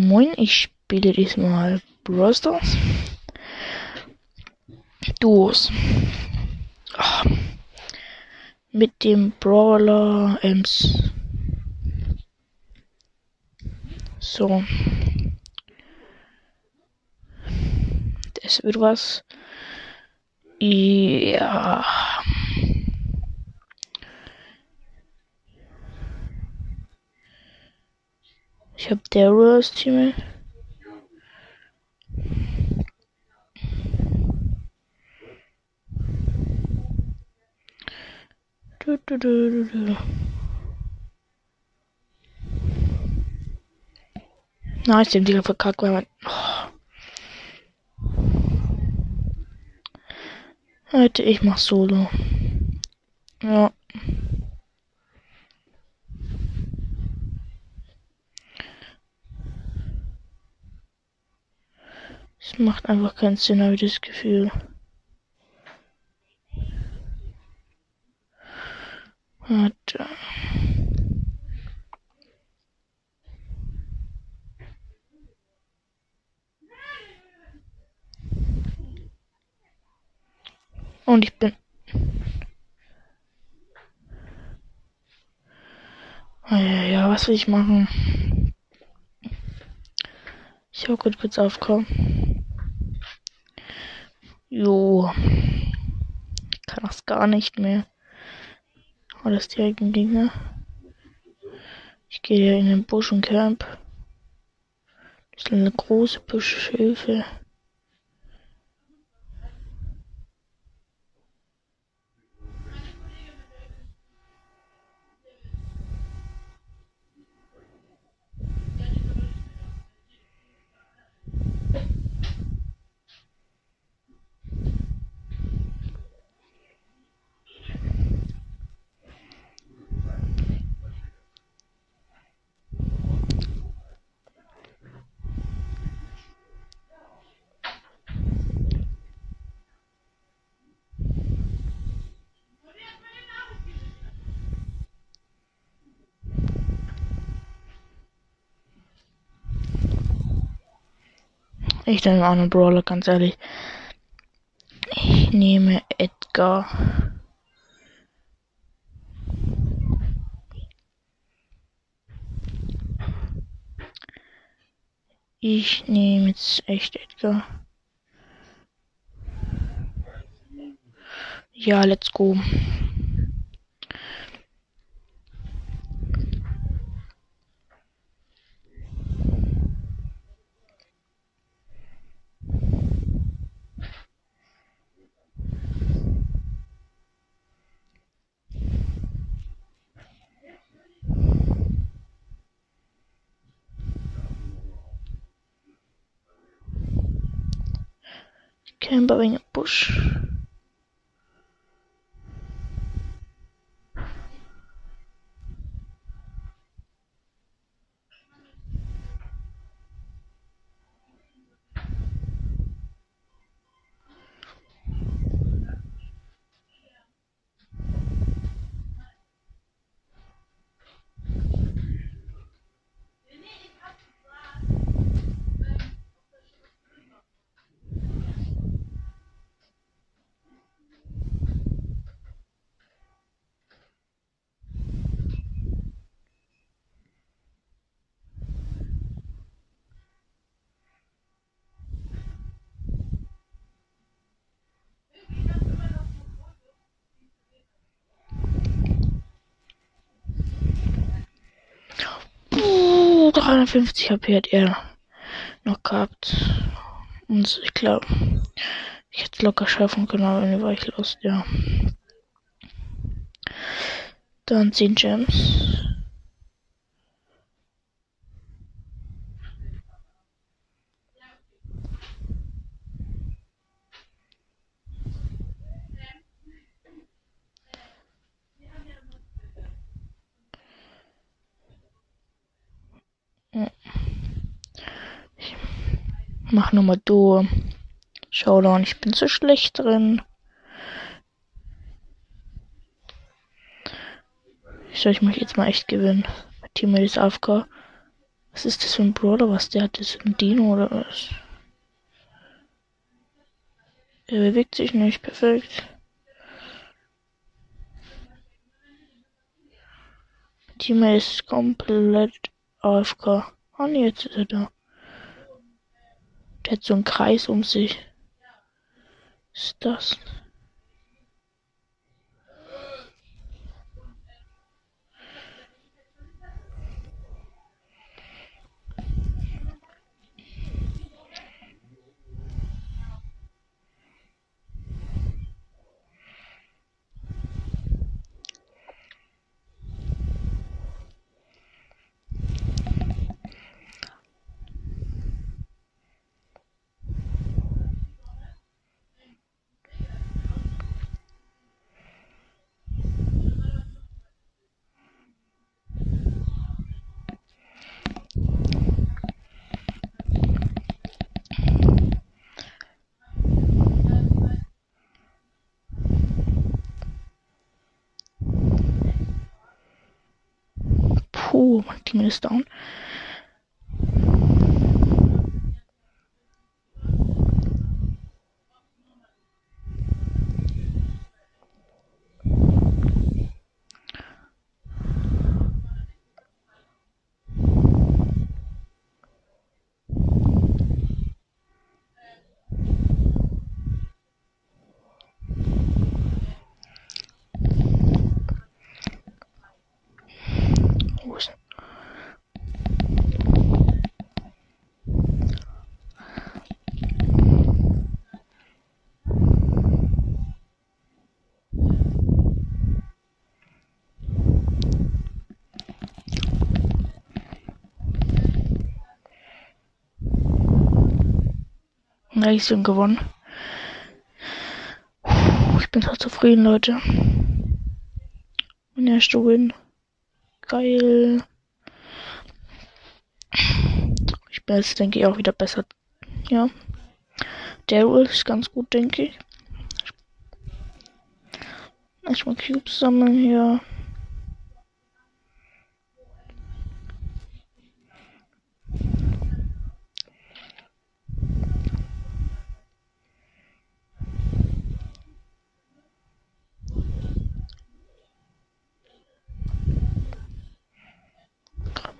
Moin, ich spiele diesmal Brawl. Duos. Ah. Mit dem Brawler Ems. So. Das wird was. Ja. Ich hab Daryl als Team. Du, du, du, du, Na, ich den Deal verkackt, weil man. Oh. Leute, ich mach Solo. Ja. Es macht einfach keinen Sinn, habe ich das Gefühl. Warte. Und ich bin. Ja, ja, was will ich machen? Ich hau kurz kurz aufkommen. Jo. Ich kann das gar nicht mehr. Ist direkt ein Gegner. Ich gehe hier in den Busch und Camp. Das ist eine große Buschhilfe. Ich nehme auch einen Brawler, ganz ehrlich. Ich nehme Edgar. Ich nehme jetzt echt Edgar. Ja, let's go. Camper in 350 HP hat er noch gehabt. Und ich glaube, ich hätte es locker schaffen können, aber irgendwie war ich lost, ja. Dann 10 Gems. Ich mach nochmal Duo. Showdown, ich bin zu schlecht drin. Ich soll ich mich jetzt mal echt gewinnen. Mein Teammate ist AFK. Was ist das für ein Brawler? Was der hat? Das ist ein Dino oder was? Er bewegt sich nicht perfekt. Team ist komplett AFK. Ah, nee, jetzt ist er da. Der hat so einen Kreis um sich. Was ist das? Puh, mein Team ist down. Wo ist er? Und gewonnen. Ich bin so zufrieden, Leute. Mein erster Win. Geil. Ich bin jetzt, denke ich, auch wieder besser. Ja. Daryl ist ganz gut, denke ich. Erstmal Cubes sammeln hier.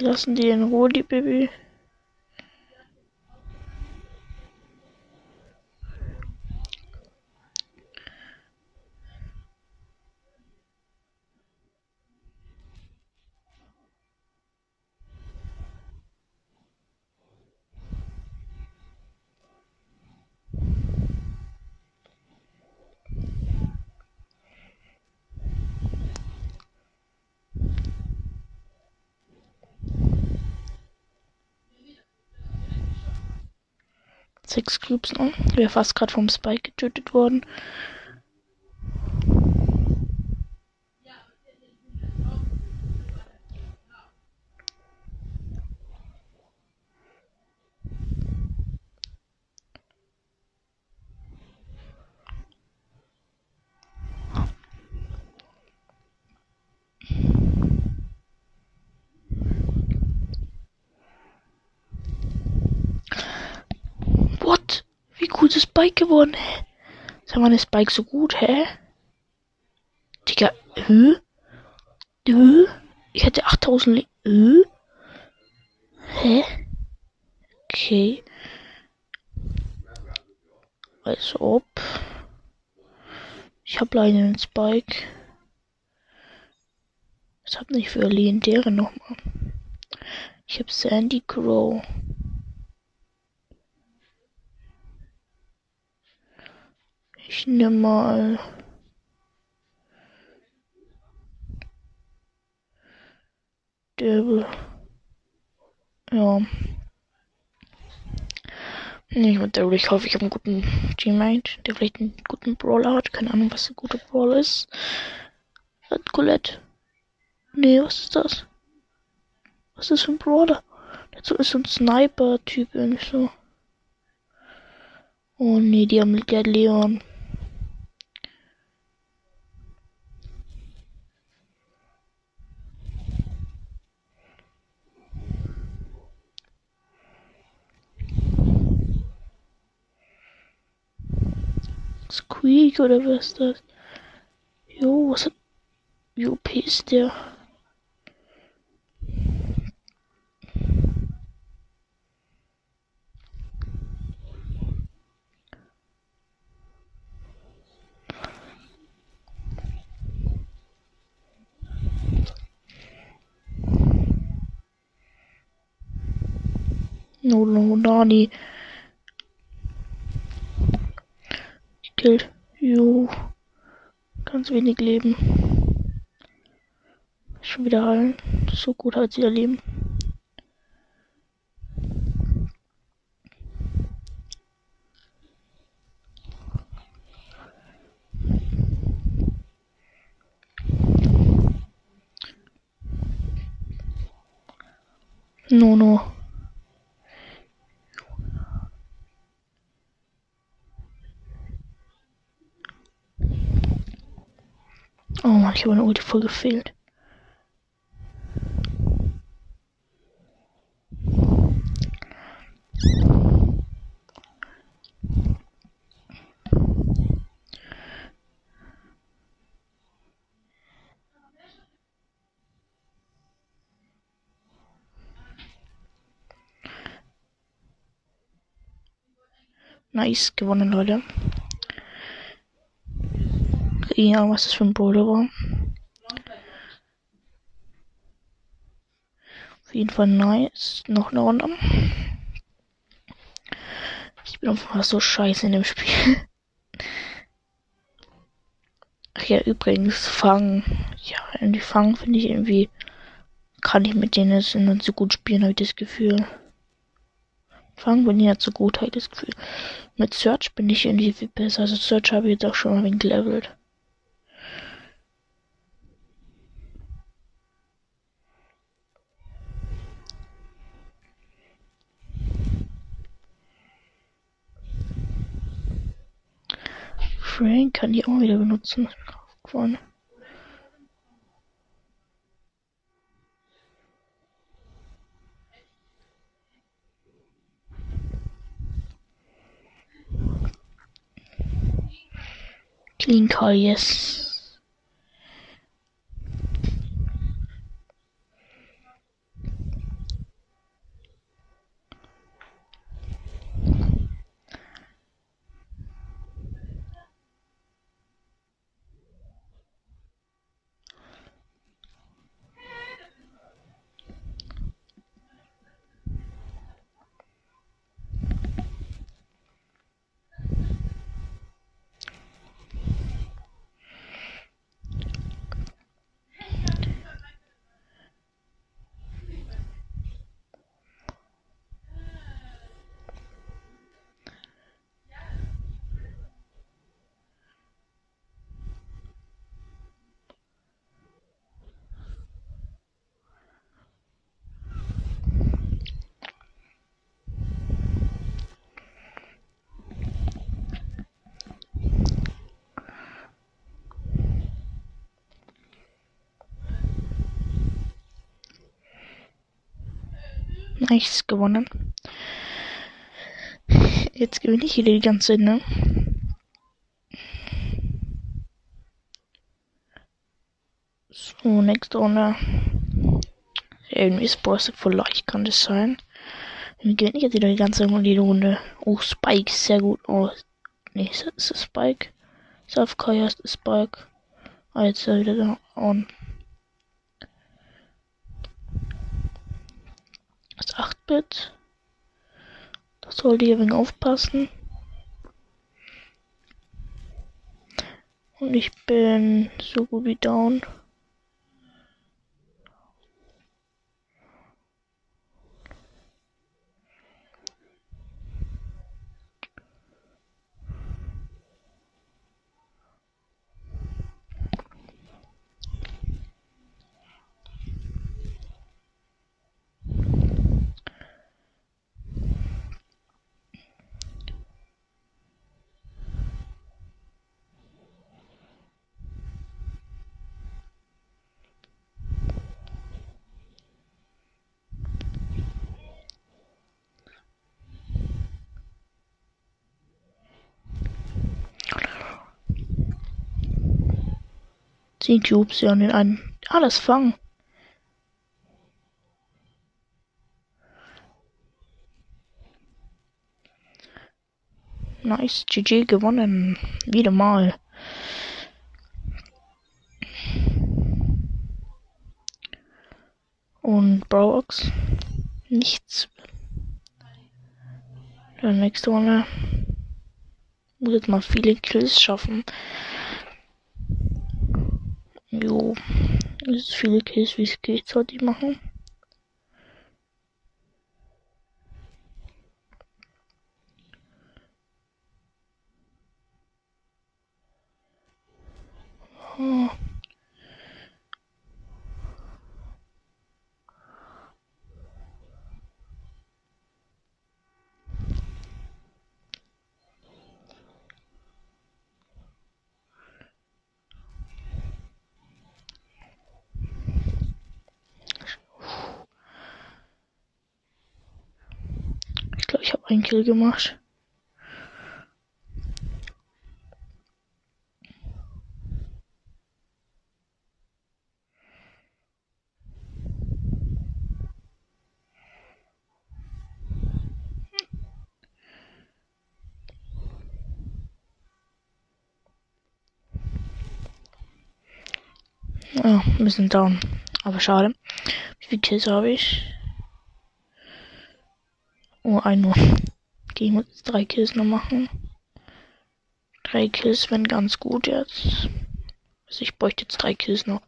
Lassen die in Ruhe, die Baby. Sechs Cubes noch. Wäre fast gerade vom Spike getötet worden. Wie gut ist Spike geworden? Hä? Sag mal, ist Spike so gut, hä? Digga, hä? Hä? Ich hatte 8000 Le hä? Hä? Okay. Als ob. Ich hab leider einen Spike. Was hab nicht für Legendäre nochmal? Ich hab Sandy Crow. Ich nehme mal. Devil. Ja. Nee, mit Devil, ich hoffe, ich habe einen guten Teammate, der vielleicht einen guten Brawler hat. Keine Ahnung, was ein guter Brawler ist. Hat Colette. Nee, was ist das? Was ist das für ein Brawler? Dazu ist so ein Sniper-Typ irgendwie so. Oh nee, die haben der Leon. Squeak oder was ist das? Jo, was hat. Jo, P ist der. No, no, Nani. Killt. Jo. Ganz wenig Leben. Schon wieder heilen. So gut hat sie ihr Leben. No, no. Oh Mann, ich habe eine Ulti voll gefehlt. Nice, gewonnen, Leute. Ja, was das für ein Brawler war. Auf jeden Fall nice. Noch eine Runde. Ich bin einfach so scheiße in dem Spiel. Ach ja, übrigens, Fangen. Ja, irgendwie Fangen finde ich irgendwie. Kann ich mit denen jetzt nicht so gut spielen, habe ich das Gefühl. Fangen bin ich nicht so gut, habe ich das Gefühl. Mit Search bin ich irgendwie viel besser. Also Search habe ich jetzt auch schon mal wenig gelevelt. Frank kann die auch wieder benutzen. Aufgefallen. Clean Call, yes. Nice gewonnen. Jetzt gewinne ich wieder die ganze Zeit, ne? So, nächste Runde. Irgendwie ist Boss voll kann das sein. Dann gewinne ich jetzt wieder die ganze Runde. Oh, Spike, sehr gut. Oh, nee, ist das Spike? South Korea ist Spike. Ah, jetzt er wieder on. Das 8-Bit. Das sollte hier wegen aufpassen. Und ich bin so gut wie down. 10 Cubes, ja, den einen. Alles fangen. Nice, GG gewonnen. Wieder mal. Und Brox. Nichts. Der nächste Runde. Muss jetzt mal viele Kills schaffen. Jo. Das ist viele Kills, wie es geht, sollte ich machen. Oh. Ich Kill gemacht. Ja, ein bisschen down. Aber schade. Wie viele Kills habe ich? Oh, ein nur. Ich muss jetzt drei Kills noch machen. Drei Kills wären ganz gut jetzt. Also ich bräuchte jetzt drei Kills noch.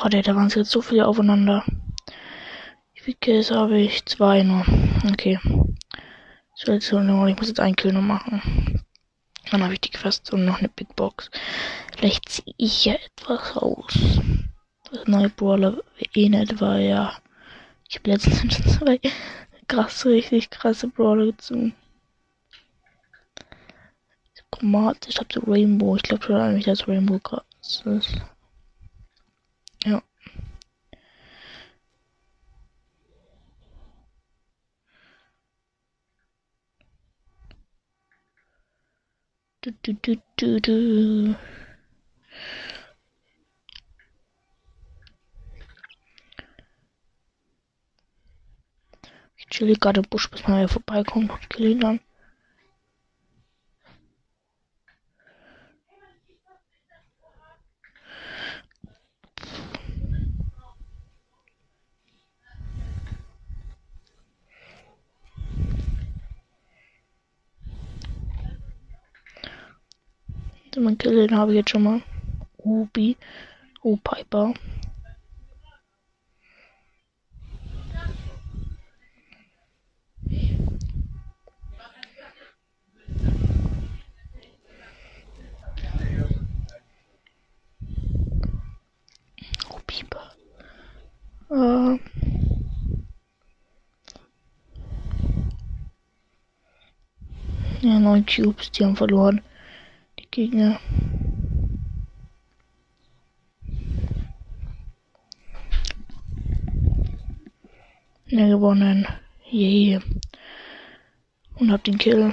Schade, da waren es jetzt so viele aufeinander. Wie Kills habe ich? Zwei nur. Okay. So, jetzt, ich muss jetzt einen Kill noch machen. Dann habe ich die Quest und noch eine Big Box. Vielleicht ziehe ich ja etwas raus. Das neue Brawler eh nicht war ja. Ich habe letztens schon zwei krass, richtig krasse Brawler gezogen. Chromatisch, ich habe so Rainbow. Ich glaube schon eigentlich, dass Rainbow krass ist. Ja. Du, du, du, du, du. Ich chill gerade im Busch, bis man hier vorbeikommt und kill ihn dann. Den Kill, den habe ich jetzt schon mal. Ubi. Oh, Piper. Piper. Äh. Ja, neun Cubes, die haben verloren. Gegner. Ja, gewonnen. Yay. Und hab den Kill.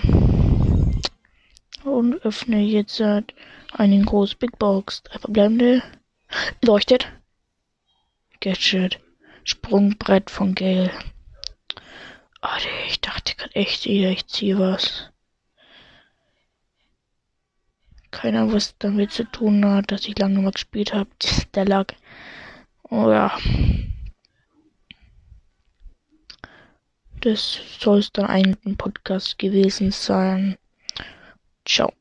Und öffne jetzt einen großen Big Box. Verbleibende. Leuchtet. Gadget. Sprungbrett von Gale. Ich dachte gerade echt, ich ziehe was. Keiner, was damit zu tun hat, dass ich lange mal gespielt habe. Der lag. Oh ja. Das soll es dann eigentlich ein Podcast gewesen sein. Ciao.